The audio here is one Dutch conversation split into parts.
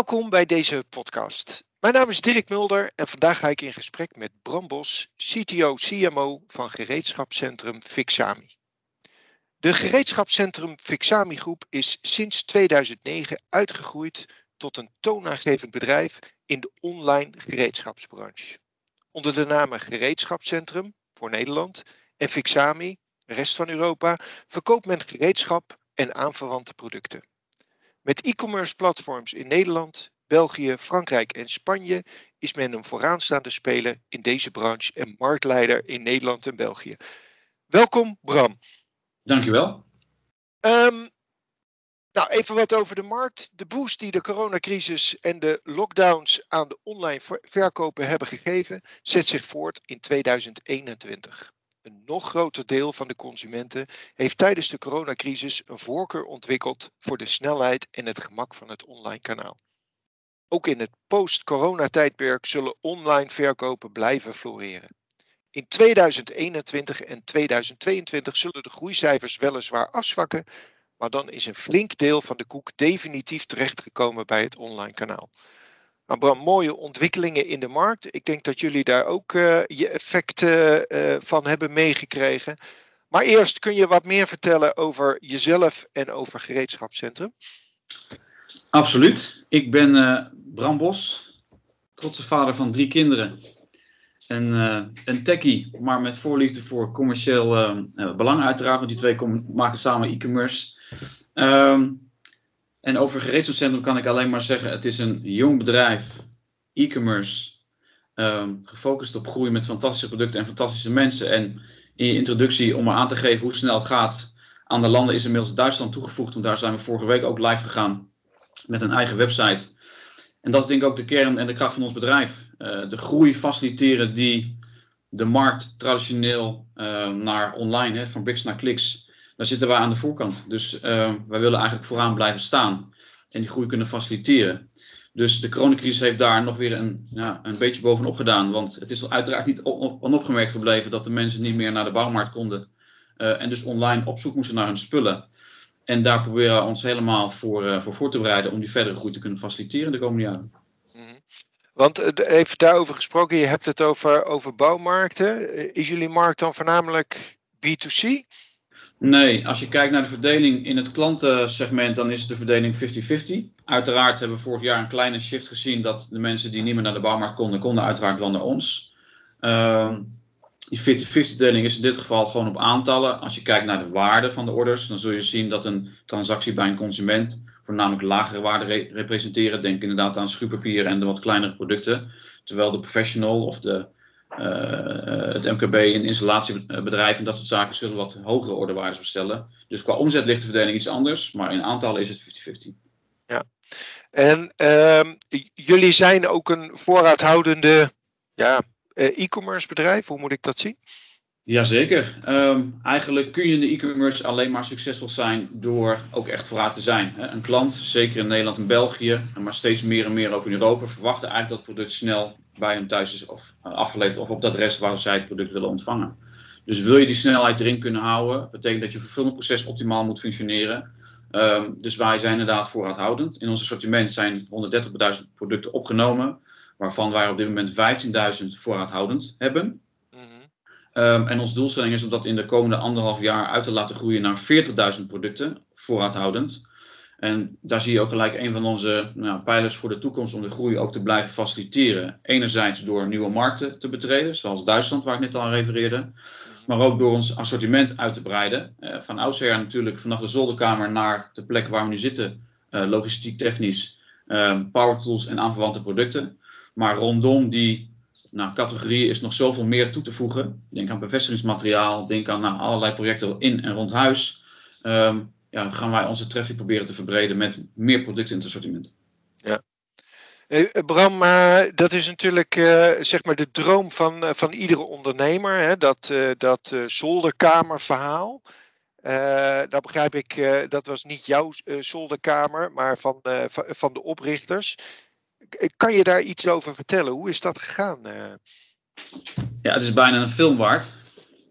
Welkom bij deze podcast. Mijn naam is Dirk Mulder en vandaag ga ik in gesprek met Bram Bos, CTO-CMO van gereedschapscentrum Fixami. De gereedschapscentrum Fixami Groep is sinds 2009 uitgegroeid tot een toonaangevend bedrijf in de online gereedschapsbranche. Onder de namen Gereedschapscentrum voor Nederland en Fixami, rest van Europa, verkoopt men gereedschap en aanverwante producten. Met e-commerce platforms in Nederland, België, Frankrijk en Spanje is men een vooraanstaande speler in deze branche en marktleider in Nederland en België. Welkom Bram. Dankjewel. Um, nou, even wat over de markt. De boost die de coronacrisis en de lockdowns aan de online verkopen hebben gegeven, zet zich voort in 2021. Een nog groter deel van de consumenten heeft tijdens de coronacrisis een voorkeur ontwikkeld voor de snelheid en het gemak van het online kanaal. Ook in het post-corona-tijdperk zullen online verkopen blijven floreren. In 2021 en 2022 zullen de groeicijfers weliswaar afzwakken, maar dan is een flink deel van de koek definitief terechtgekomen bij het online kanaal. Nou Bram, mooie ontwikkelingen in de markt. Ik denk dat jullie daar ook uh, je effecten uh, van hebben meegekregen. Maar eerst kun je wat meer vertellen over jezelf en over gereedschapscentrum? Absoluut. Ik ben uh, Bram Bos, trotse vader van drie kinderen. En een techie, maar met voorliefde voor commercieel belang uiteraard. Want die twee maken samen e-commerce. Um, en over gereedschapscentrum kan ik alleen maar zeggen: het is een jong bedrijf, e-commerce, um, gefocust op groei met fantastische producten en fantastische mensen. En in je introductie, om maar aan te geven hoe snel het gaat, aan de landen is inmiddels Duitsland toegevoegd. Want daar zijn we vorige week ook live gegaan met een eigen website. En dat is denk ik ook de kern en de kracht van ons bedrijf. Uh, de groei faciliteren die de markt traditioneel uh, naar online, hè, van bricks naar kliks, daar zitten wij aan de voorkant. Dus uh, wij willen eigenlijk vooraan blijven staan en die groei kunnen faciliteren. Dus de coronacrisis heeft daar nog weer een, ja, een beetje bovenop gedaan. Want het is uiteraard niet onopgemerkt gebleven dat de mensen niet meer naar de bouwmarkt konden. Uh, en dus online op zoek moesten naar hun spullen. En daar proberen we ons helemaal voor, voor voor te bereiden om die verdere groei te kunnen faciliteren de komende jaren. Mhm. Want even daarover gesproken, je hebt het over, over bouwmarkten. Is jullie markt dan voornamelijk B2C? Nee, als je kijkt naar de verdeling in het klantensegment, dan is de verdeling 50-50. Uiteraard hebben we vorig jaar een kleine shift gezien dat de mensen die niet meer naar de bouwmarkt konden, konden uiteraard wel naar ons. Uh, die 50-50 verdeling is in dit geval gewoon op aantallen. Als je kijkt naar de waarde van de orders, dan zul je zien dat een transactie bij een consument voornamelijk lagere waarde re representeren. Denk inderdaad aan schuurpapier en de wat kleinere producten. Terwijl de professional of de het MKB en installatiebedrijven en dat soort zaken zullen wat hogere ordewaardes bestellen. Dus qua omzet ligt de verdeling iets anders, maar in aantallen is het 50-50. Ja, en uh, jullie zijn ook een voorraadhoudende ja, eh, e-commerce bedrijf, hoe moet ik dat zien? Jazeker. Um, eigenlijk kun je in de e-commerce alleen maar succesvol zijn door ook echt voorraad te zijn. Een klant, zeker in Nederland en België, maar steeds meer en meer ook in Europa, verwachten eigenlijk dat het product snel bij hem thuis is of eh, afgeleverd of op het adres waar zij het product willen ontvangen. Dus wil je die snelheid erin kunnen houden, betekent dat je vervullingsproces optimaal moet functioneren. Um, dus wij zijn inderdaad voorraadhoudend. In ons assortiment zijn 130.000 producten opgenomen, waarvan wij op dit moment 15.000 voorraadhoudend hebben. Um, en onze doelstelling is om dat in de komende anderhalf jaar uit te laten groeien naar 40.000 producten, voorraadhoudend. En daar zie je ook gelijk een van onze nou, pijlers voor de toekomst om de groei ook te blijven faciliteren. Enerzijds door nieuwe markten te betreden, zoals Duitsland, waar ik net al refereerde. Maar ook door ons assortiment uit te breiden. Uh, van oudsher natuurlijk vanaf de zolderkamer naar de plek waar we nu zitten, uh, logistiek technisch, uh, power tools en aanverwante producten. Maar rondom die nou, categorieën is nog zoveel meer toe te voegen. Denk aan bevestigingsmateriaal, denk aan nou, allerlei projecten in en rond huis. Um, ja, gaan wij onze traffic proberen te verbreden met meer producten in het assortiment. Ja. Hey, Bram, uh, dat is natuurlijk uh, zeg maar de droom van, van iedere ondernemer, hè? dat, dat zolderkamerverhaal. dat begrijp ik, dat was niet jouw zolderkamer, maar van, van de oprichters. Kan je daar iets over vertellen? Hoe is dat gegaan? Ja, het is bijna een film waard.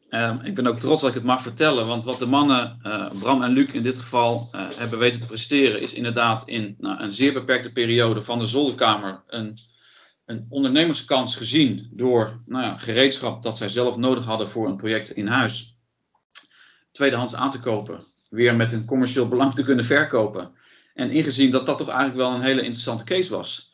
Ehm, ik ben ook trots dat ik het mag vertellen, want wat de mannen, uh, Bram en Luc in dit geval, uh, hebben weten te presteren, is inderdaad in nou, een zeer beperkte periode van de zolderkamer een, een ondernemerskans gezien door nou ja, gereedschap dat zij zelf nodig hadden voor een project in huis. Tweedehands aan te kopen, weer met een commercieel belang te kunnen verkopen. En ingezien dat dat toch eigenlijk wel een hele interessante case was.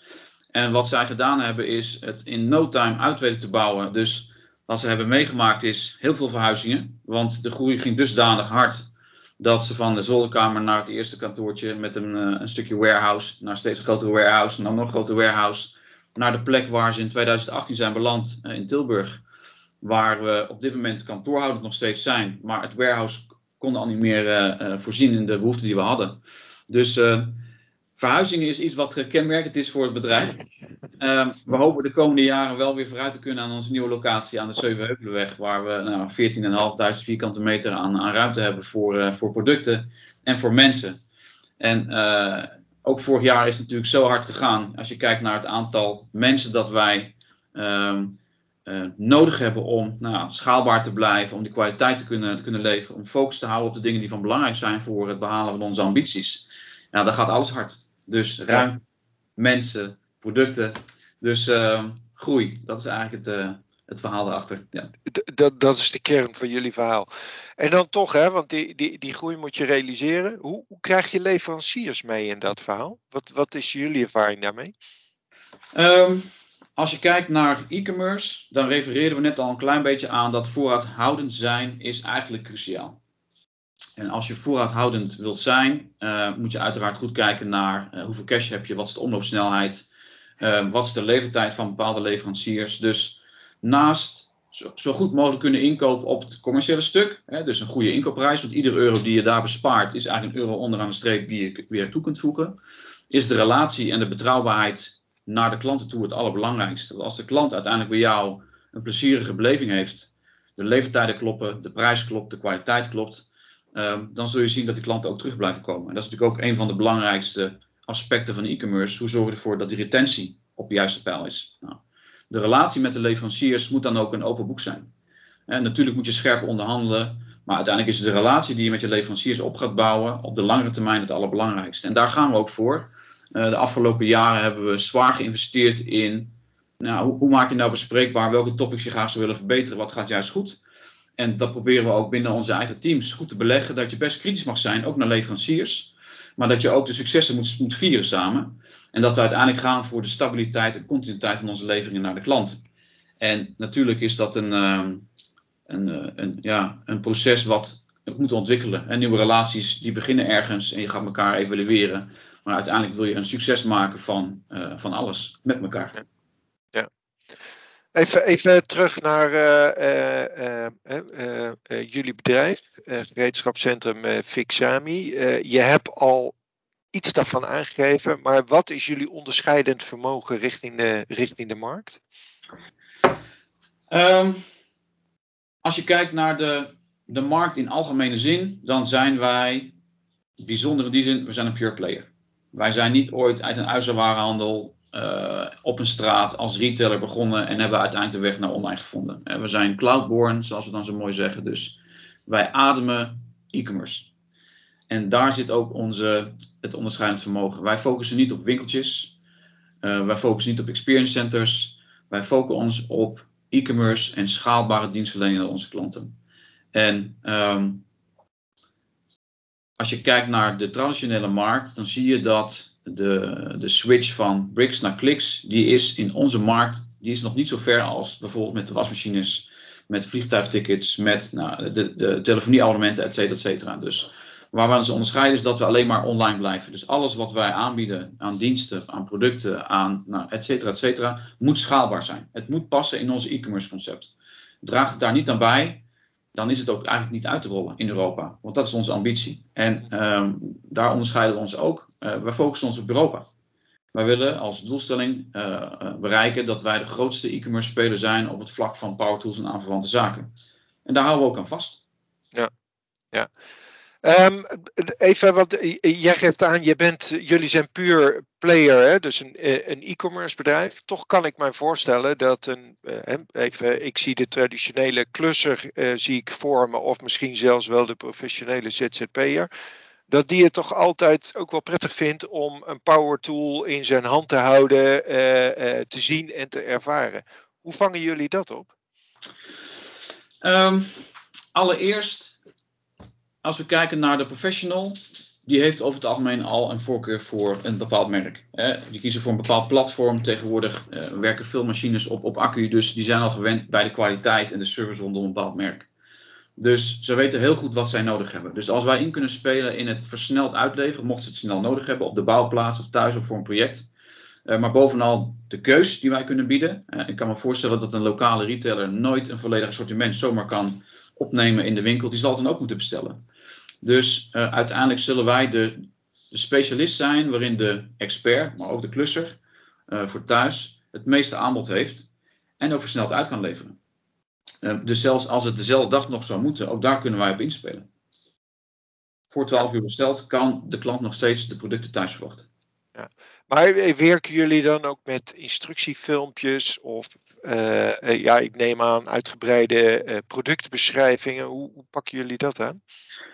En wat zij gedaan hebben is het in no time uit te bouwen. Dus wat ze hebben meegemaakt is heel veel verhuizingen. Want de groei ging dusdanig hard dat ze van de zolderkamer naar het eerste kantoortje met een, eh, een stukje warehouse, naar steeds grotere warehouse, en dan nog grotere warehouse, naar de plek waar ze in 2018 zijn beland eh, in Tilburg. Waar we op dit moment kantoorhoudend nog steeds zijn, maar het warehouse kon al niet meer uh, voorzien in de behoeften die we hadden. Dus verhuizingen is iets wat kenmerkend is voor het bedrijf. Ehm, we hopen de komende jaren wel weer vooruit te kunnen aan onze nieuwe locatie aan de Zevenheuvelenweg, waar we nou, 14.500 vierkante meter aan, ruimte hebben voor, uh, voor producten en voor mensen. En uh, ook vorig jaar is het natuurlijk zo hard gegaan. Als je kijkt naar het aantal mensen dat wij um, uh, nodig hebben om nou, schaalbaar te blijven, om die kwaliteit te kunnen, te kunnen leveren, om focus te houden op de dingen die van belangrijk zijn voor het behalen van onze ambities. Ja, dan gaat alles hard. Dus ruimte, mensen, producten. Dus uh, groei, dat is eigenlijk het, uh, het verhaal daarachter. Ja. Dat, dat is de kern van jullie verhaal. En dan toch, hè, want die, die, die groei moet je realiseren. Hoe, hoe krijg je leveranciers mee in dat verhaal? Wat, wat is jullie ervaring daarmee? Um, als je kijkt naar e-commerce, dan refereerden we net al een klein beetje aan dat voorraadhoudend zijn is eigenlijk cruciaal. En als je voorraadhoudend wilt zijn, uh, moet je uiteraard goed kijken naar uh, hoeveel cash heb je, wat is de omloopsnelheid, uh, wat is de levertijd van bepaalde leveranciers. Dus naast zo, zo, goed mogelijk kunnen inkopen op het commerciële stuk, hè, dus een goede inkoopprijs, want iedere euro die je daar bespaart is eigenlijk een euro onderaan de streep die je weer toe kunt voegen, is de relatie en de betrouwbaarheid naar de klanten toe het allerbelangrijkste. Want als de klant uiteindelijk bij jou een plezierige beleving heeft, de levertijden kloppen, de prijs klopt, de kwaliteit klopt, um, dan zul je zien dat die klanten ook terug blijven komen. En dat is natuurlijk ook een van de belangrijkste aspecten van e-commerce. Hoe zorg je ervoor dat die retentie op de juiste pijl is? Nou, de relatie met de leveranciers moet dan ook een open boek zijn. En natuurlijk moet je scherp onderhandelen, maar uiteindelijk is de relatie die je met je leveranciers op gaat bouwen op de langere termijn het allerbelangrijkste. En daar gaan we ook voor. Uh, de afgelopen jaren hebben we zwaar geïnvesteerd in nou, hoe, hoe, maak je nou bespreekbaar welke topics je graag zou willen verbeteren, wat gaat juist goed. En dat proberen we ook binnen onze eigen teams goed te beleggen. Dat je best kritisch mag zijn, ook naar leveranciers. Maar dat je ook de successen moet, moet vieren samen. En dat we uiteindelijk gaan voor de stabiliteit en continuïteit van onze leveringen naar de klant. En natuurlijk is dat een, ehm, een, eh, een, ja, een proces wat we moeten ontwikkelen. En nieuwe relaties die beginnen ergens en je gaat elkaar evalueren. Maar uiteindelijk wil je een succes maken van, uh, van alles met elkaar. Even, even terug naar uh, uh, jullie bedrijf, gereedschapscentrum Fixami. je hebt al iets daarvan aangegeven, maar wat is jullie onderscheidend vermogen richting de, richting de markt? Um, als je kijkt naar de, de markt in algemene zin, dan zijn wij bijzonder in die zin, we zijn een pure player. Wij zijn niet ooit uit een uizenwarenhandel uh, op een straat als retailer begonnen en hebben uiteindelijk de weg naar online gevonden. Uh, we zijn cloudborn, zoals we dan zo mooi zeggen. Dus wij ademen e-commerce. En daar zit ook onze, het onderscheidend vermogen. Wij focussen niet op winkeltjes. Uh, wij focussen niet op experience centers. Wij focussen ons op e-commerce en schaalbare dienstverlening aan onze klanten. En um, als je kijkt naar de traditionele markt, dan zie je dat de, de switch van bricks naar clicks, die is in onze markt, die is nog niet zo ver als bijvoorbeeld met de wasmachines, met vliegtuigtickets, met nou, de, de telefonieabonnementen, et cetera, et cetera. Dus waar we ons onderscheiden is dat we alleen maar online blijven. Dus alles wat wij aanbieden aan diensten, aan producten, aan nou, et cetera, et cetera, moet schaalbaar zijn. Het moet passen in ons e-commerce concept. Draagt het daar niet aan bij, dan is het ook eigenlijk niet uit te rollen in Europa. Want dat is onze ambitie. En um, daar onderscheiden we ons ook. Uh, wij focussen ons op Europa. Wij willen als doelstelling uh, bereiken dat wij de grootste e-commerce speler zijn op het vlak van power tools en aanverwante zaken. En daar houden we ook aan vast. Ja, ja. Um, even wat jij geeft aan, bent, jullie zijn puur player, hè? dus een, een e-commerce bedrijf. Toch kan ik mij voorstellen dat een, even, ik zie de traditionele klusser uh, zie ik vormen, of misschien zelfs wel de professionele ZZP'er dat die het toch altijd ook wel prettig vindt om een power tool in zijn hand te houden, uh, uh, te zien en te ervaren. Hoe vangen jullie dat op? Um, allereerst, als we kijken naar de professional, die heeft over het algemeen al een voorkeur voor een bepaald merk. Die kiezen voor een bepaald platform. Tegenwoordig uh, werken veel machines op, op accu, dus die zijn al gewend bij de kwaliteit en de service rondom een bepaald merk. Dus ze weten heel goed wat zij nodig hebben. Dus als wij in kunnen spelen in het versneld uitleveren, mochten ze het snel nodig hebben, op de bouwplaats of thuis of voor een project. Uh, maar bovenal de keus die wij kunnen bieden. Uh, ik kan me voorstellen dat een lokale retailer nooit een volledig assortiment zomaar kan opnemen in de winkel. Die zal het dan ook moeten bestellen. Dus uh, uiteindelijk zullen wij de, de, specialist zijn waarin de expert, maar ook de klusser voor thuis het meeste aanbod heeft en ook versneld uit kan leveren. Uh, dus zelfs als het dezelfde dag nog zou moeten, ook daar kunnen wij op inspelen. Voor 12 uur besteld kan de klant nog steeds de producten thuis verwachten. Ja. Maar werken jullie dan ook met instructiefilmpjes of uh, ja, ik neem aan uitgebreide uh, productbeschrijvingen? Hoe, hoe, pakken jullie dat aan?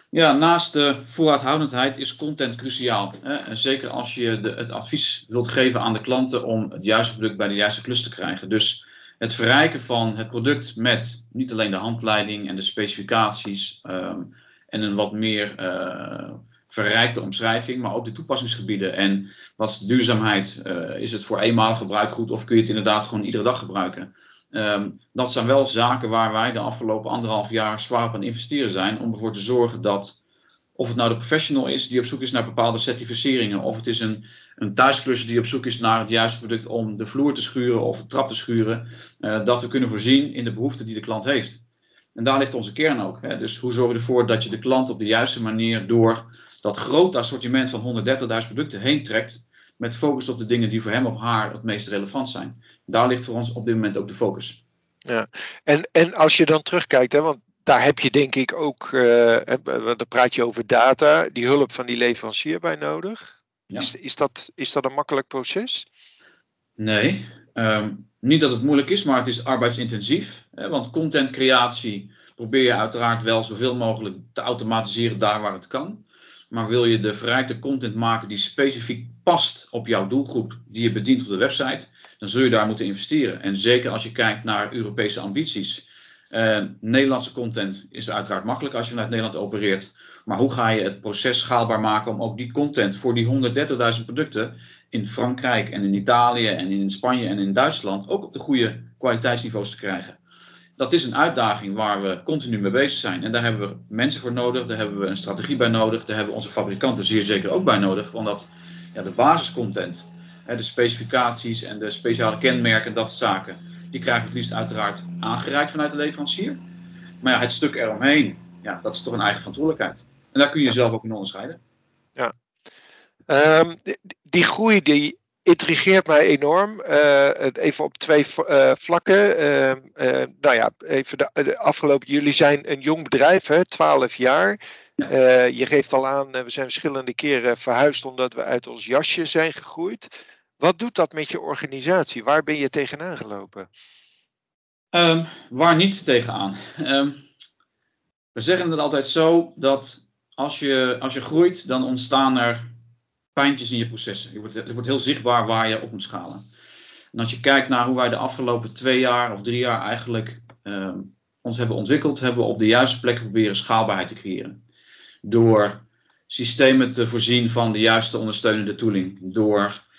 Ja, naast de vooruithoudendheid is content cruciaal. Hè? En zeker als je de, het advies wilt geven aan de klanten om het juiste product bij de juiste klus te krijgen. Dus het verrijken van het product met niet alleen de handleiding en de specificaties um, en een wat meer uh, verrijkte omschrijving, maar ook de toepassingsgebieden. En wat is duurzaamheid? Uh, is het voor eenmalig gebruik goed of kun je het inderdaad gewoon iedere dag gebruiken? Um, dat zijn wel zaken waar wij de afgelopen anderhalf jaar zwaar op aan investeren zijn om ervoor te zorgen dat of het nou de professional is die op zoek is naar bepaalde certificeringen, of het is een, een thuisklusser die op zoek is naar het juiste product om de vloer te schuren of de trap te schuren, uh, dat we kunnen voorzien in de behoeften die de klant heeft. En daar ligt onze kern ook. Hè. Dus hoe zorg je ervoor dat je de klant op de juiste manier door dat grote assortiment van 130.000 producten heen trekt, met focus op de dingen die voor hem of haar het meest relevant zijn. Daar ligt voor ons op dit moment ook de focus. Ja, en, en als je dan terugkijkt, hè, want daar heb je denk ik ook, uh, dan praat je over data, die hulp van die leverancier bij nodig. Ja. Is, is, dat, is dat een makkelijk proces? Nee, um, niet dat het moeilijk is, maar het is arbeidsintensief. Hè, want contentcreatie probeer je uiteraard wel zoveel mogelijk te automatiseren daar waar het kan. Maar wil je de verrijkte content maken die specifiek past op jouw doelgroep die je bedient op de website, dan zul je daar moeten investeren. En zeker als je kijkt naar Europese ambities uh, Nederlandse content is uiteraard makkelijk als je vanuit Nederland opereert. Maar hoe ga je het proces schaalbaar maken om ook die content voor die 130.000 producten in Frankrijk en in Italië en in Spanje en in Duitsland ook op de goede kwaliteitsniveaus te krijgen? Dat is een uitdaging waar we continu mee bezig zijn. En daar hebben we mensen voor nodig, daar hebben we een strategie bij nodig, daar hebben we onze fabrikanten zeer zeker ook bij nodig. Omdat ja, de basiscontent, de specificaties en de speciale kenmerken, dat soort zaken die krijgen het liefst uiteraard aangereikt vanuit de leverancier. Maar ja, het stuk eromheen, ja, dat is toch een eigen verantwoordelijkheid. En daar kun je jezelf ook in onderscheiden. Ja. Um, die, die, groei die intrigeert mij enorm. Uh, even op twee uh, vlakken. Uh, nou ja, even de, de, afgelopen. Jullie zijn een jong bedrijf, hè, 12 jaar. Ja. je geeft al aan, we zijn verschillende keren verhuisd omdat we uit ons jasje zijn gegroeid. Wat doet dat met je organisatie? Waar ben je tegenaan gelopen? Um, waar niet tegenaan? Um, we zeggen het altijd zo dat als je, als je groeit, dan ontstaan er pijntjes in je processen. Wordt, het wordt heel zichtbaar waar je op moet schalen. En als je kijkt naar hoe wij de afgelopen twee jaar of drie jaar eigenlijk um, ons hebben ontwikkeld, hebben we op de juiste plekken proberen schaalbaarheid te creëren. Door systemen te voorzien van de juiste ondersteunende tooling. Door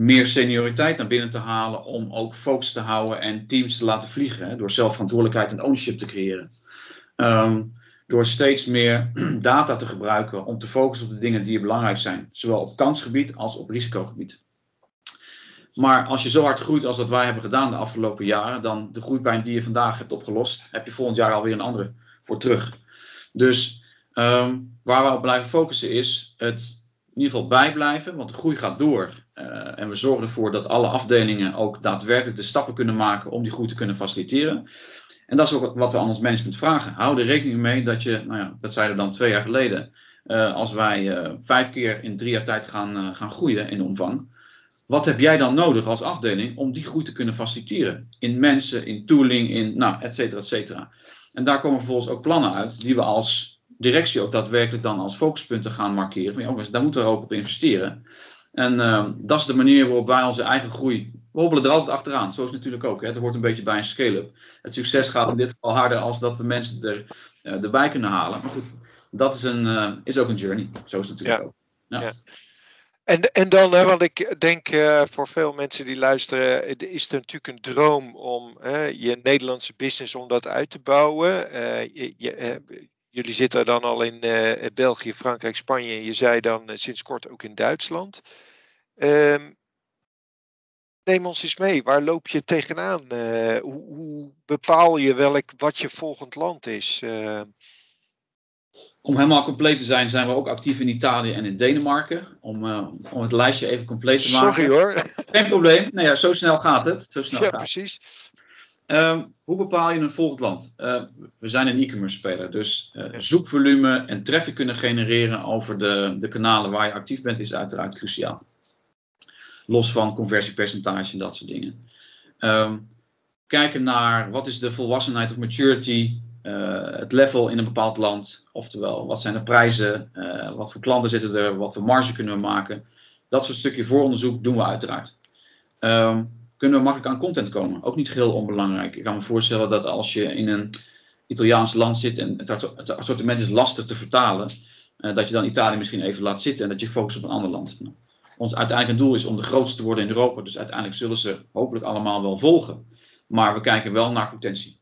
meer senioriteit naar binnen te halen om ook focus te houden en teams te laten vliegen. Hè, door zelfverantwoordelijkheid en ownership te creëren. Um, door steeds meer data te gebruiken om te focussen op de dingen die belangrijk zijn. Zowel op kansgebied als op risicogebied. Maar als je zo hard groeit als dat wij hebben gedaan de afgelopen jaren, dan de groeipijn die je vandaag hebt opgelost, heb je volgend jaar alweer een andere voor terug. Dus um, waar we op blijven focussen is het in ieder geval bijblijven, want de groei gaat door. Uh, en we zorgen ervoor dat alle afdelingen ook daadwerkelijk de stappen kunnen maken om die groei te kunnen faciliteren. En dat is ook wat we aan ons management vragen. Hou er rekening mee dat je, nou ja, dat zeiden we dan twee jaar geleden, als wij vijf keer in drie jaar tijd gaan, gaan groeien in omvang, wat heb jij dan nodig als afdeling om die groei te kunnen faciliteren? In mensen, in tooling, in nou, et cetera, et cetera. En daar komen vervolgens ook plannen uit die we als directie ook daadwerkelijk dan als focuspunten gaan markeren. Van, jongens, daar moeten we ook op investeren. En uh, dat is de manier waarop wij onze eigen groei. We hobbelen er altijd achteraan, zo is het natuurlijk ook. Hè. Dat hoort een beetje bij een scale-up. Het succes gaat in dit geval harder als dat we mensen er, uh, erbij kunnen halen. Maar goed, dat is, een, uh, is ook een journey. Zo is het natuurlijk ja. ook. Ja. Ja. En, en dan, hè, want ik denk uh, voor veel mensen die luisteren, is het natuurlijk een droom om je Nederlandse business om dat uit te bouwen. Je, je, jullie zitten dan al in België, Frankrijk, Spanje en je zei dan sinds kort ook in Duitsland. Um, neem ons eens mee. Waar loop je tegenaan? Uh, hoe, hoe, bepaal je welk, wat je volgend land is? Om helemaal compleet te zijn, zijn we ook actief in Italië en in Denemarken. Om, om het lijstje even compleet te maken. Sorry hoor. Geen probleem. Nou ja, zo snel gaat het. Zo snel ja, gaat. precies. Um, hoe bepaal je een volgend land? we zijn een e-commerce speler, dus zoekvolume en traffic kunnen genereren over de, de kanalen waar je actief bent, is uiteraard cruciaal. Los van conversiepercentage en dat soort dingen. Um, kijken naar wat is de volwassenheid of maturity, uh, het level in een bepaald land. Oftewel, wat zijn de prijzen, uh, wat voor klanten zitten er, wat voor marge kunnen we maken. Dat soort stukje vooronderzoek doen we uiteraard. Um, kunnen we makkelijk aan content komen? Ook niet geheel onbelangrijk. Ik kan me voorstellen dat als je in een Italiaans land zit en het assortiment is lastig te vertalen, uh, dat je dan Italië misschien even laat zitten en dat je focust op een ander land ons uiteindelijk doel is om de grootste te worden in Europa. Dus uiteindelijk zullen ze hopelijk allemaal wel volgen. Maar we kijken wel naar potentie.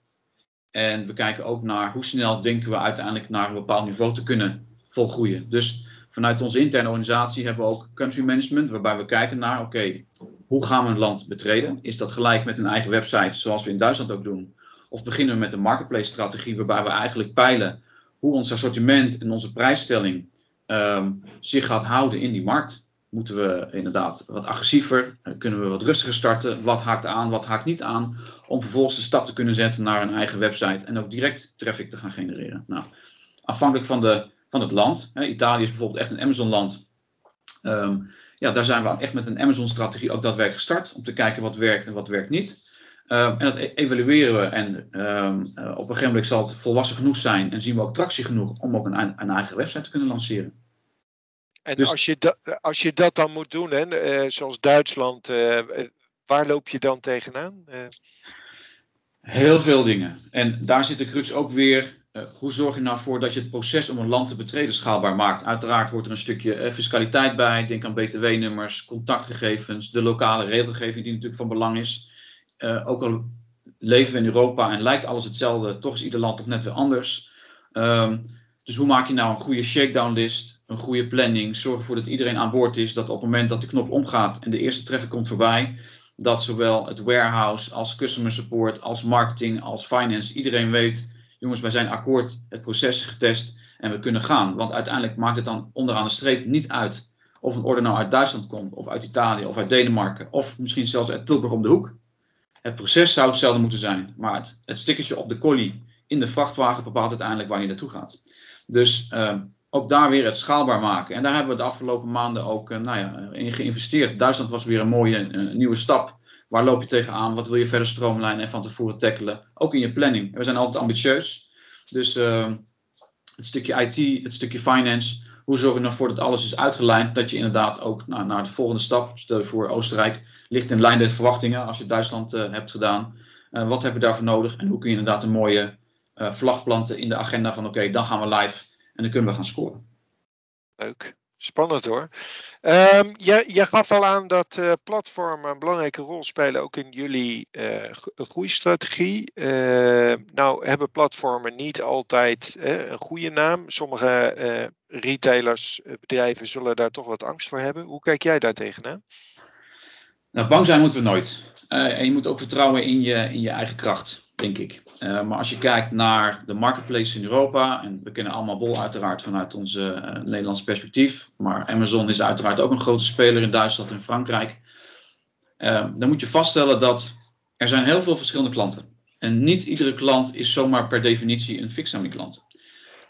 En we kijken ook naar hoe snel denken we uiteindelijk naar een bepaald niveau te kunnen volgroeien. Dus vanuit onze interne organisatie hebben we ook country management, waarbij we kijken naar, oké, hoe gaan we een land betreden? Is dat gelijk met een eigen website, zoals we in Duitsland ook doen? Of beginnen we met een marketplace strategie, waarbij we eigenlijk peilen hoe ons assortiment en onze prijsstelling um, zich gaat houden in die markt? moeten we inderdaad wat agressiever, eh, kunnen we wat rustiger starten, wat haakt aan, wat haakt niet aan, om vervolgens de stap te kunnen zetten naar een eigen website en ook direct traffic te gaan genereren. Nou, afhankelijk van, de, van het land, hè, Italië is bijvoorbeeld echt een Amazon-land, um, ja, daar zijn we echt met een Amazon-strategie ook daadwerkelijk gestart, om te kijken wat werkt en wat werkt niet. Um, en dat e-, evalueren we en um, uh, op een gegeven moment zal het volwassen genoeg zijn en zien we ook tractie genoeg om ook een, een eigen website te kunnen lanceren. En dus, als, je dat, als je dat dan moet doen, hè, uh, zoals Duitsland, uh, waar loop je dan tegenaan? Heel veel dingen. En daar zit de crux ook weer. Hoe zorg je nou voor dat je het proces om een land te betreden schaalbaar maakt? Uiteraard hoort er een stukje fiscaliteit bij. Denk aan btw-nummers, contactgegevens, de lokale regelgeving die natuurlijk van belang is. ook al leven we in Europa en lijkt alles hetzelfde, toch is ieder land toch net weer anders. Um, dus hoe maak je nou een goede shakedown list? een goede planning. Zorg ervoor dat iedereen aan boord is. Dat op het moment dat de knop omgaat en de eerste treffer komt voorbij, dat zowel het warehouse als customer support, als marketing, als finance, iedereen weet, jongens, wij zijn akkoord, het proces is getest en we kunnen gaan. Want uiteindelijk maakt het dan onderaan de streep niet uit of een order nou uit Duitsland komt, of uit Italië, of uit Denemarken, of misschien zelfs uit Tilburg om de hoek. Het proces zou hetzelfde moeten zijn, maar het, het stickertje op de collie in de vrachtwagen bepaalt uiteindelijk waar je naartoe gaat. Dus uh, ook daar weer het schaalbaar maken. En daar hebben we de afgelopen maanden ook uh, nou ja, in geïnvesteerd. Duitsland was weer een mooie nieuwe stap. Waar loop je tegenaan? Wat wil je verder stroomlijnen en van tevoren tackelen? Ook in je planning. We zijn altijd ambitieus. Dus uh, het stukje IT, het stukje finance. Hoe zorg je ervoor dat alles is uitgelijnd? Dat je inderdaad ook nou, naar de volgende stap, stel je voor Oostenrijk, ligt in lijn met verwachtingen als je Duitsland hebt gedaan. wat heb je daarvoor nodig? En hoe kun je inderdaad een mooie vlag planten in de agenda van oké, dan gaan we live en dan kunnen we gaan scoren. Leuk. Spannend hoor. Um, je, je, gaf al aan dat uh, platformen een belangrijke rol spelen ook in jullie uh, groeistrategie. Uh, nou hebben platformen niet altijd een goede naam. Sommige retailers, bedrijven zullen daar toch wat angst voor hebben. Hoe kijk jij daar tegenaan? Nou, bang zijn moeten we nooit. en je moet ook vertrouwen in je, in je eigen kracht denk ik. Uh, maar als je kijkt naar de marketplace in Europa, en we kennen allemaal Bol uiteraard vanuit ons uh, Nederlands perspectief, maar Amazon is uiteraard ook een grote speler in Duitsland en Frankrijk. Uh, dan moet je vaststellen dat er zijn heel veel verschillende klanten. En niet iedere klant is zomaar per definitie een Fixami klant.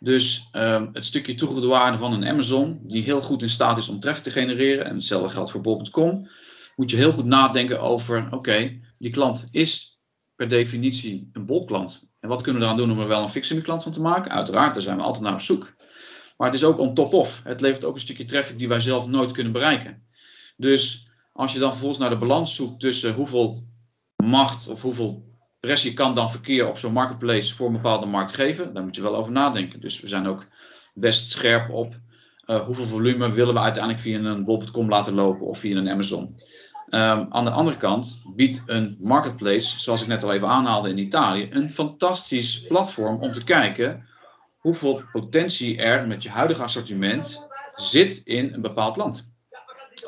Dus um, het stukje toegevoegde waarde van een Amazon, die heel goed in staat is om traffic te genereren, en hetzelfde geldt voor bol.com, moet je heel goed nadenken over, oké, die klant is per definitie een bolklant. En wat kunnen we eraan doen om er wel een fixing klant van te maken? Uiteraard, daar zijn we altijd naar op zoek. Maar het is ook on top of. Het levert ook een stukje traffic die wij zelf nooit kunnen bereiken. Dus als je dan vervolgens naar de balans zoekt tussen hoeveel macht of hoeveel pressie kan dan verkeer op zo'n marketplace voor een bepaalde markt geven, daar moet je wel over nadenken. Dus we zijn ook best scherp op uh, hoeveel volume willen we uiteindelijk via een bol.com laten lopen of via een Amazon. Um, aan de andere kant biedt een marketplace, zoals ik net al even aanhaalde in Italië, een fantastisch platform om te kijken hoeveel potentie er met je huidige assortiment zit in een bepaald land.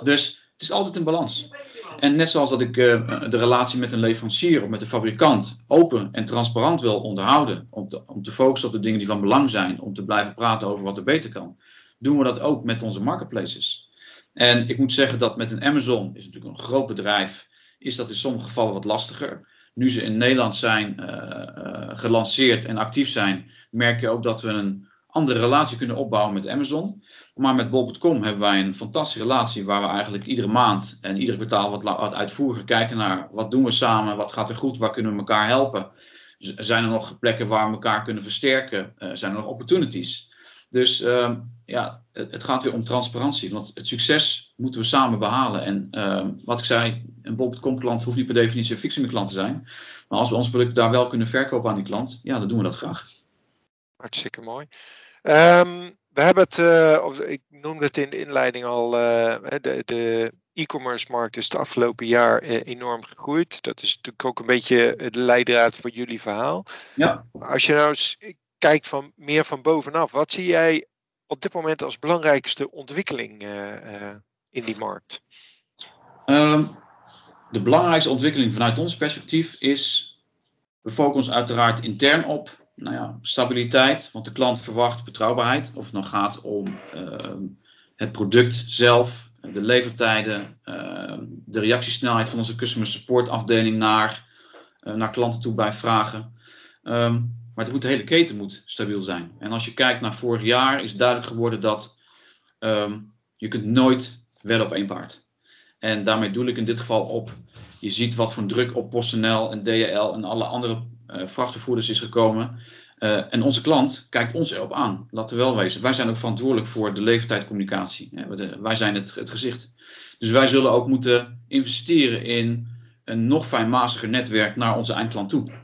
Dus het is altijd een balans. En net zoals dat ik uh, de relatie met een leverancier of met een fabrikant open en transparant wil onderhouden, om om te focussen op de dingen die van belang zijn, om te blijven praten over wat er beter kan, doen we dat ook met onze marketplaces. En ik moet zeggen dat met een Amazon, is natuurlijk een groot bedrijf, is dat in sommige gevallen wat lastiger. Nu ze in Nederland zijn uh, uh, gelanceerd en actief zijn, merk je ook dat we een andere relatie kunnen opbouwen met Amazon. Maar met bol.com hebben wij een fantastische relatie waar we eigenlijk iedere maand en ieder kwartaal wat, wat uitvoeriger kijken naar wat doen we samen, wat gaat er goed, waar kunnen we elkaar helpen. Zijn er nog plekken waar we elkaar kunnen versterken? Uh, zijn er nog opportunities? Dus uh, ja, het, het, gaat weer om transparantie. Want het succes moeten we samen behalen. En uh, wat ik zei, een bol.com klant hoeft niet per definitie een fixing klant te zijn. Maar als we ons product daar wel kunnen verkopen aan die klant, ja, dan doen we dat graag. Hartstikke mooi. Um, we hebben het, uh, of ik noemde het in de inleiding al, uh, de, de e-commerce markt is het afgelopen jaar uh, enorm gegroeid. Dat is natuurlijk ook een beetje de leidraad voor jullie verhaal. Ja. Als je nou eens kijkt van meer van bovenaf, wat zie jij op dit moment als belangrijkste ontwikkeling in die markt? Um, de belangrijkste ontwikkeling vanuit ons perspectief is, we focussen uiteraard intern op nou ja, stabiliteit, want de klant verwacht betrouwbaarheid. Of het nou gaat om uh, het product zelf, de levertijden, uh, de reactiesnelheid van onze customer support afdeling naar, uh, naar klanten toe bij vragen. Maar het moet, de hele keten moet stabiel zijn. En als je kijkt naar vorig jaar, is duidelijk geworden dat um, je kunt nooit wedden op één paard. En daarmee doe ik in dit geval op, je ziet wat voor druk op PostNL en DHL en alle andere uh, vrachtvervoerders is gekomen. Uh, en onze klant kijkt ons erop aan. Laten we wel wezen. Wij zijn ook verantwoordelijk voor de leeftijdcommunicatie. Wij zijn het, het gezicht. Dus wij zullen ook moeten investeren in een nog fijnmaziger netwerk naar onze eindklant toe.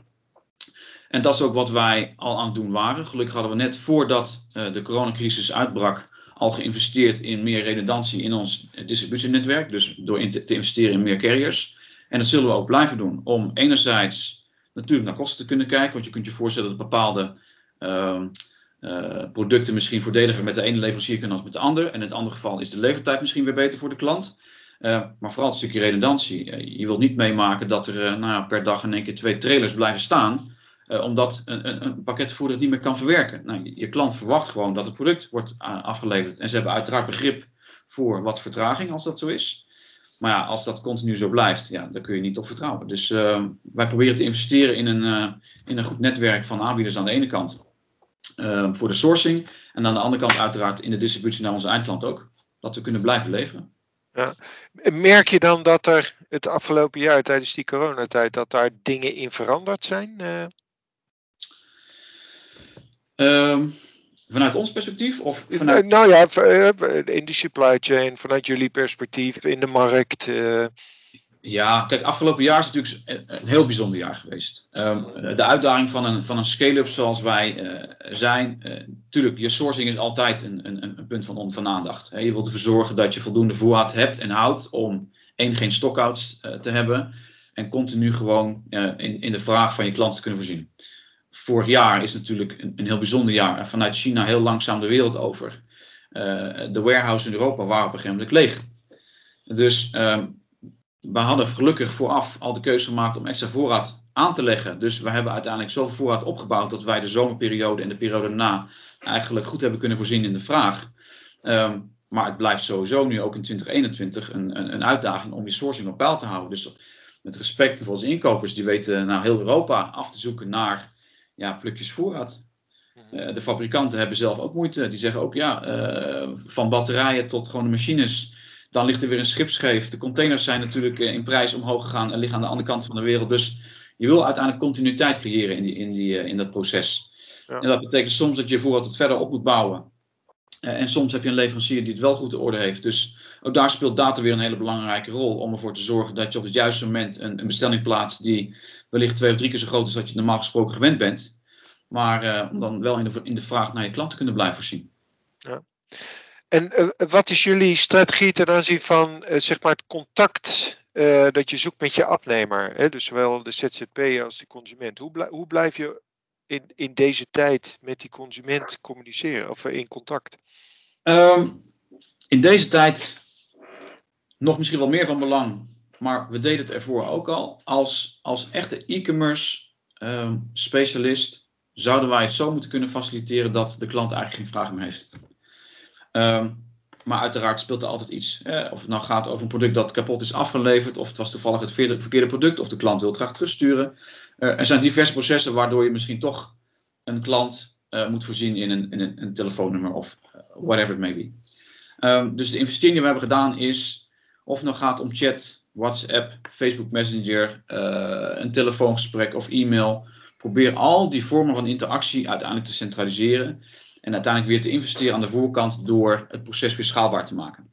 En dat is ook wat wij al aan het doen waren. Gelukkig hadden we net voordat uh, de coronacrisis uitbrak al geïnvesteerd in meer redundantie in ons distributienetwerk. Dus door te, te investeren in meer carriers. En dat zullen we ook blijven doen. Om enerzijds natuurlijk naar kosten te kunnen kijken. Want je kunt je voorstellen dat bepaalde uh, uh, producten misschien voordeliger met de ene leverancier kunnen als met de ander. En in het andere geval is de levertijd misschien weer beter voor de klant. Maar vooral het stukje redundantie. je wilt niet meemaken dat er nou per dag in één keer twee trailers blijven staan. Omdat een, een, pakketvervoerder het niet meer kan verwerken. Nou, je klant verwacht gewoon dat het product wordt afgeleverd. En ze hebben uiteraard begrip voor wat vertraging als dat zo is. Maar ja, als dat continu zo blijft, ja, dan kun je niet op vertrouwen. Dus uh, wij proberen te investeren in een, in een goed netwerk van aanbieders aan de ene kant. Voor de sourcing. En aan de andere kant uiteraard in de distributie naar onze eindklant ook. Dat we kunnen blijven leveren. Ja. Merk je dan dat er het afgelopen jaar tijdens die coronatijd dat daar dingen in veranderd zijn? Um, Vanuit ons perspectief? Of vanuit... Nou ja, eh, in de supply chain, vanuit jullie perspectief, in de markt. Uh... Ja, kijk, afgelopen jaar is natuurlijk een heel bijzonder jaar geweest. Um, de uitdaging van een, van een scale-up zoals wij uh, zijn, natuurlijk, je sourcing is altijd een, een, een punt van, van aandacht. je wilt ervoor zorgen dat je voldoende voorraad hebt en houdt om één, geen stockouts te hebben en continu gewoon in, in de vraag van je klant te kunnen voorzien vorig jaar is natuurlijk een, een, heel bijzonder jaar. Vanuit China heel langzaam de wereld over. Uh, de warehouses in Europa waren op een gegeven moment leeg. Dus uh, we hadden gelukkig vooraf al de keuze gemaakt om extra voorraad aan te leggen. Dus we hebben uiteindelijk zoveel voorraad opgebouwd dat wij de zomerperiode en de periode daarna eigenlijk goed hebben kunnen voorzien in de vraag. Um, maar het blijft sowieso nu ook in 2021 een, een, een uitdaging om die sourcing op peil te houden. Dus met respect voor onze inkopers, die weten naar heel Europa af te zoeken naar ja, plukjes voorraad. de fabrikanten hebben zelf ook moeite. Die zeggen ook, ja, van batterijen tot gewoon de machines dan ligt er weer een schipscheef. De containers zijn natuurlijk in prijs omhoog gegaan en liggen aan de andere kant van de wereld. Dus je wil uiteindelijk continuïteit creëren in, die, in, die, in dat proces. Ja. En dat betekent soms dat je voorraad het verder op moet bouwen. en soms heb je een leverancier die het wel goed in orde heeft. Dus ook daar speelt data weer een hele belangrijke rol. Om ervoor te zorgen dat je op het juiste moment een, een bestelling plaatst die wellicht twee of drie keer zo groot is dat je normaal gesproken gewend bent. Maar uh, om dan wel in de, in de vraag naar je klant te kunnen blijven voorzien. Ja. En uh, wat is jullie strategie ten aanzien van uh, zeg maar het contact dat je zoekt met je afnemer? Hè? Dus zowel de ZZP als de consument. Hoe, hoe blijf je in, in deze tijd met die consument communiceren of in contact? Um, in deze tijd nog misschien wel meer van belang, maar we deden het ervoor ook al. Als, als echte e-commerce um, specialist zouden wij het zo moeten kunnen faciliteren dat de klant eigenlijk geen vraag meer heeft. Um, maar uiteraard speelt er altijd iets. Of het nou gaat over een product dat kapot is afgeleverd, of het was toevallig het verkeerde product, of de klant wil het graag terugsturen. Uh, er zijn diverse processen waardoor je misschien toch een klant uh, moet voorzien in een, een, een telefoonnummer of uh, whatever it may be. Um, dus de investering die we hebben gedaan is of het nou gaat om chat, WhatsApp, Facebook Messenger, uh, een telefoongesprek of e-mail. Probeer al die vormen van interactie uiteindelijk te centraliseren. En uiteindelijk weer te investeren aan de voorkant door het proces weer schaalbaar te maken.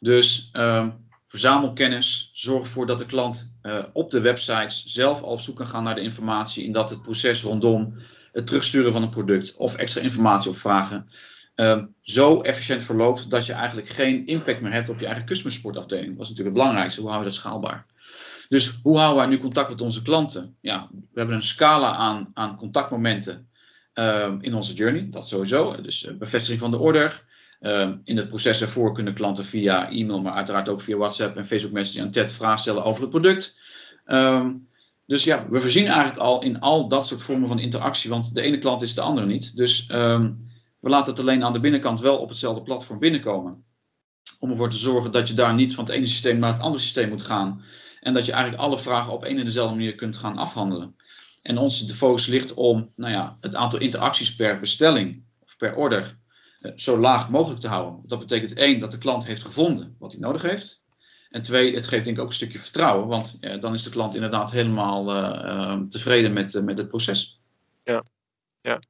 Dus um, verzamel kennis. Zorg ervoor dat de klant uh, op de websites zelf al op zoek kan gaan naar de informatie. En dat het proces rondom het terugsturen van een product of extra informatie op vragen um, zo efficiënt verloopt dat je eigenlijk geen impact meer hebt op je eigen customer support afdeling. Dat is natuurlijk het belangrijkste. Hoe houden we dat schaalbaar? Dus hoe houden wij nu contact met onze klanten? Ja, we hebben een scala aan, aan contactmomenten um, in onze journey. Dat sowieso. Dus uh, bevestiging van de order. Um, in het proces ervoor kunnen klanten via e-mail, maar uiteraard ook via WhatsApp en Facebook Messenger en TED vragen stellen over het product. Dus ja, we voorzien eigenlijk al in al dat soort vormen van interactie, want de ene klant is de andere niet. Dus we laten het alleen aan de binnenkant wel op hetzelfde platform binnenkomen. Om ervoor te zorgen dat je daar niet van het ene systeem naar het andere systeem moet gaan. En dat je eigenlijk alle vragen op één en dezelfde manier kunt gaan afhandelen. En onze focus ligt om nou ja, het aantal interacties per bestelling of per order eh, zo laag mogelijk te houden. Dat betekent één, dat de klant heeft gevonden wat hij nodig heeft. En twee, het geeft denk ik ook een stukje vertrouwen, want dan is de klant inderdaad helemaal uh, uh, tevreden met, met het proces. Ja, ja.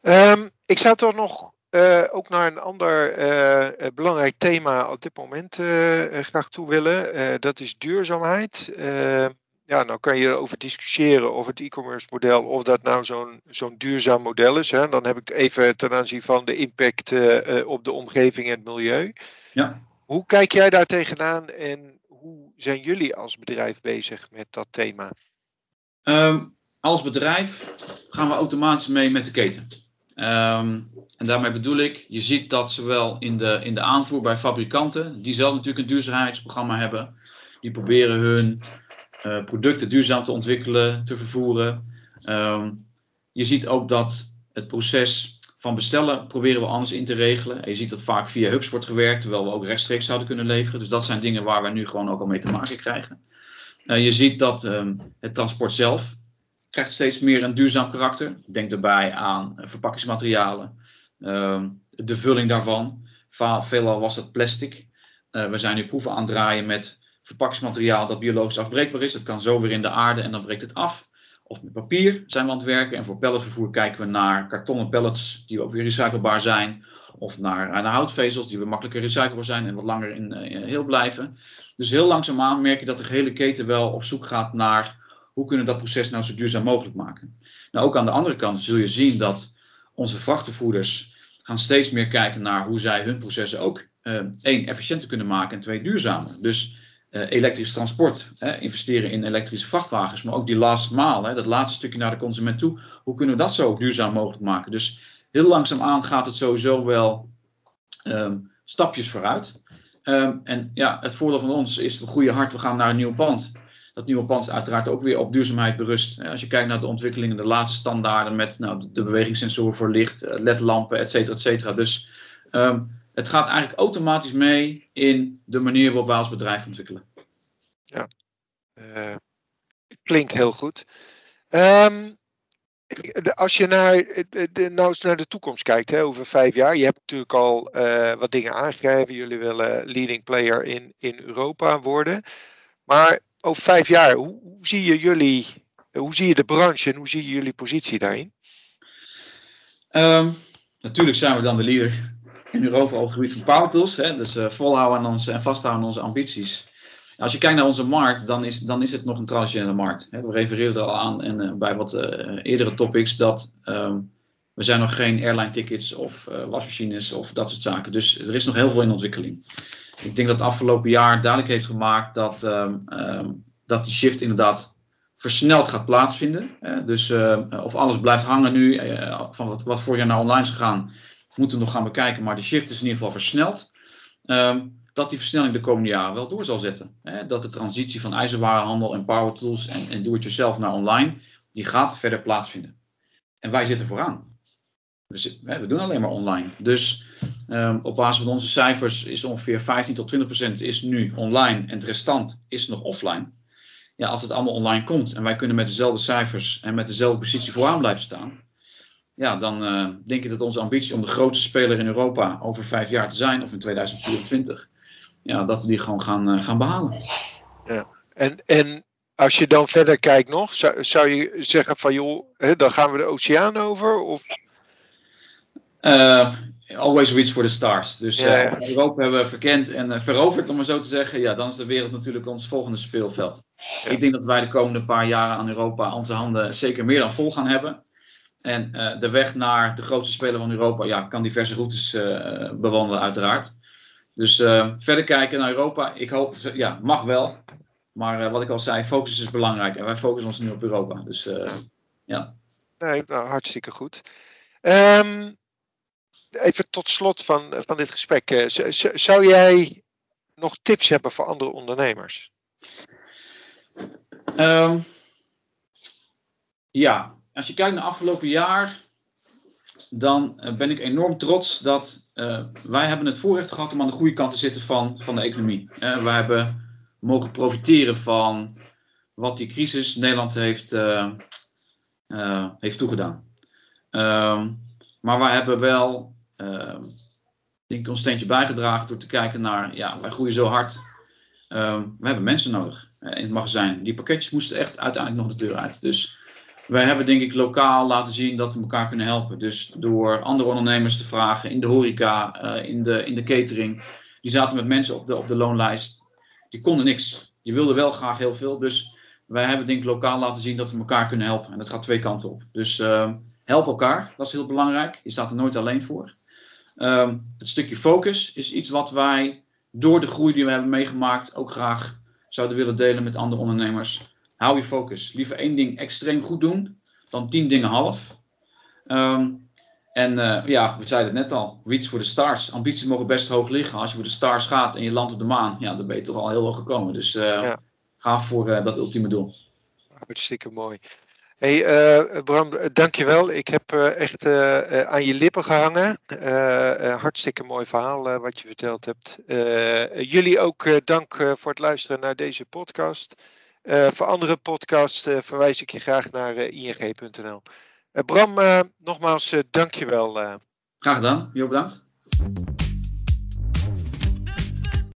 Um, ik zou toch nog uh, ook naar een ander uh, belangrijk thema op dit moment uh, graag toe willen. dat is duurzaamheid. ja, nou kan je erover discussiëren of het e-commerce model, of dat nou zo'n zo'n duurzaam model is. Hè. Dan heb ik het even ten aanzien van de impact op de omgeving en het milieu. Ja. Hoe kijk jij daar tegenaan en hoe zijn jullie als bedrijf bezig met dat thema? Um, als bedrijf gaan we automatisch mee met de keten. Um, en daarmee bedoel ik, je ziet dat zowel in de, in de aanvoer bij fabrikanten, die zelf natuurlijk een duurzaamheidsprogramma hebben, die proberen hun uh, producten duurzaam te ontwikkelen, te vervoeren. Um, je ziet ook dat het proces van bestellen proberen we anders in te regelen. En je ziet dat vaak via hubs wordt gewerkt, terwijl we ook rechtstreeks zouden kunnen leveren. Dus dat zijn dingen waar we nu gewoon ook al mee te maken krijgen. Uh, je ziet dat um, het transport zelf krijgt steeds meer een duurzaam karakter. Denk daarbij aan verpakkingsmaterialen, uh, de vulling daarvan. Veelal was dat plastic. Uh, we zijn nu proeven aan het draaien met verpakkingsmateriaal dat biologisch afbreekbaar is. Dat kan zo weer in de aarde en dan breekt het af. Of met papier zijn we aan het werken. En voor pelletvervoer kijken we naar kartonnen pellets die ook weer recyclebaar zijn. Of naar, naar houtvezels die weer makkelijker recyclebaar zijn en wat langer in, in heel blijven. Dus heel langzaamaan merk je dat de hele keten wel op zoek gaat naar hoe kunnen we dat proces nou zo duurzaam mogelijk maken? Nou, ook aan de andere kant zul je zien dat onze vrachtvervoerders gaan steeds meer kijken naar hoe zij hun processen ook uh, één, efficiënter kunnen maken en twee, duurzamer. Dus uh, elektrisch transport, hè, investeren in elektrische vrachtwagens, maar ook die last mile, dat laatste stukje naar de consument toe, hoe kunnen we dat zo duurzaam mogelijk maken? Dus heel langzaamaan gaat het sowieso wel um, stapjes vooruit. Um, en ja, het voordeel van ons is een goede hart, we gaan naar een nieuw pand. Dat nieuwe pand uiteraard ook weer op duurzaamheid berust. Als je kijkt naar de ontwikkelingen, de laatste standaarden met nou, de bewegingssensoren voor licht, eh, LED-lampen, et cetera, et cetera. Dus um, het gaat eigenlijk automatisch mee in de manier waarop wij als bedrijf ontwikkelen. Ja, uh, klinkt heel goed. Um, als je naar, de, nou eens naar de toekomst kijkt, hè, over vijf jaar. Je hebt natuurlijk al wat dingen aangegeven. Jullie willen leading player in, in Europa worden. Maar over vijf jaar, hoe, hoe zie je jullie, hoe zie je de branche en hoe zie je jullie positie daarin? Um, natuurlijk zijn we dan de leader in Europa op het gebied van power dus uh, volhouden aan onze en vasthouden aan onze ambities. Als je kijkt naar onze markt, dan is, dan is het nog een traditionele markt. Hè. We refereerden er al aan en, uh, bij wat uh, eerdere topics dat um, we zijn nog geen airline tickets of wasmachines of dat soort zaken. Dus er is nog heel veel in ontwikkeling. Ik denk dat het afgelopen jaar duidelijk heeft gemaakt dat, um, um, dat die shift inderdaad versneld gaat plaatsvinden. dus of alles blijft hangen nu, van wat, wat jaar naar online is gegaan, moeten we nog gaan bekijken. Maar de shift is in ieder geval versneld. Um, dat die versnelling de komende jaren wel door zal zetten. Dat de transitie van ijzerwarenhandel en power tools en, en do-it-yourself naar online, die gaat verder plaatsvinden. En wij zitten vooraan. We doen alleen maar online. Dus um, op basis van onze cijfers is ongeveer 15 tot 20 procent is nu online en het restant is nog offline. Ja, als het allemaal online komt en wij kunnen met dezelfde cijfers en met dezelfde positie vooraan blijven staan, ja, dan uh, denk ik dat onze ambitie om de grootste speler in Europa over vijf jaar te zijn, of in 2024, ja, dat we die gewoon gaan, uh, gaan behalen. Ja. En, en als je dan verder kijkt nog, zou, zou je zeggen van joh, hè, dan gaan we de oceaan over? Of? Uh, always reach for the stars. Dus ja, ja. Europa hebben we verkend en veroverd, om maar zo te zeggen. Ja, dan is de wereld natuurlijk ons volgende speelveld. Ik denk dat wij de komende paar jaren aan Europa onze handen zeker meer dan vol gaan hebben. En uh, de weg naar de grootste speler van Europa ja, kan diverse routes uh, bewandelen, uiteraard. Dus uh, verder kijken naar Europa. Ik hoop, ja, mag wel. Maar wat ik al zei, focus is belangrijk. En wij focussen ons nu op Europa. Dus ja. Nee, nou, hartstikke goed. Um, even tot slot van, van dit gesprek. zou jij nog tips hebben voor andere ondernemers? Um, ja, als je kijkt naar afgelopen jaar, dan uh, ben ik enorm trots dat uh, wij hebben het voorrecht gehad om aan de goede kant te zitten van, van de economie. Uh, wij hebben mogen profiteren van wat die crisis Nederland heeft, heeft toegedaan. Ehm, maar wij hebben wel ehm, denk ik, ons steentje bijgedragen door te kijken naar, ja, wij groeien zo hard. Ehm, we hebben mensen nodig in het magazijn. Die pakketjes moesten echt uiteindelijk nog de deur uit. Dus wij hebben denk ik lokaal laten zien dat we elkaar kunnen helpen. Dus door andere ondernemers te vragen in de horeca, uh, in, de, in de catering. Die zaten met mensen op de, op de loonlijst. Die konden niks. Die wilden wel graag heel veel. Dus wij hebben denk ik lokaal laten zien dat we elkaar kunnen helpen. En dat gaat twee kanten op. Dus uh, help elkaar, dat is heel belangrijk. Je staat er nooit alleen voor. Um, het stukje focus is iets wat wij door de groei die we hebben meegemaakt ook graag zouden willen delen met andere ondernemers hou je focus. Liever één ding extreem goed doen dan tien dingen half. Um, en uh, ja, we zeiden het net al, reach for the stars. Ambities mogen best hoog liggen. Als je voor de stars gaat en je landt op de maan, ja, dan ben je toch al heel hoog gekomen. Dus uh, ja. ga voor uh, dat ultieme doel. Hartstikke mooi. Hey Bram, dankjewel. Ik heb echt aan je lippen gehangen. hartstikke mooi verhaal wat je verteld hebt. jullie ook dank voor het luisteren naar deze podcast. Uh, voor andere podcasts uh, verwijs ik je graag naar uh, ing.nl. Bram, nogmaals, dankjewel. Graag gedaan. Jo, bedankt.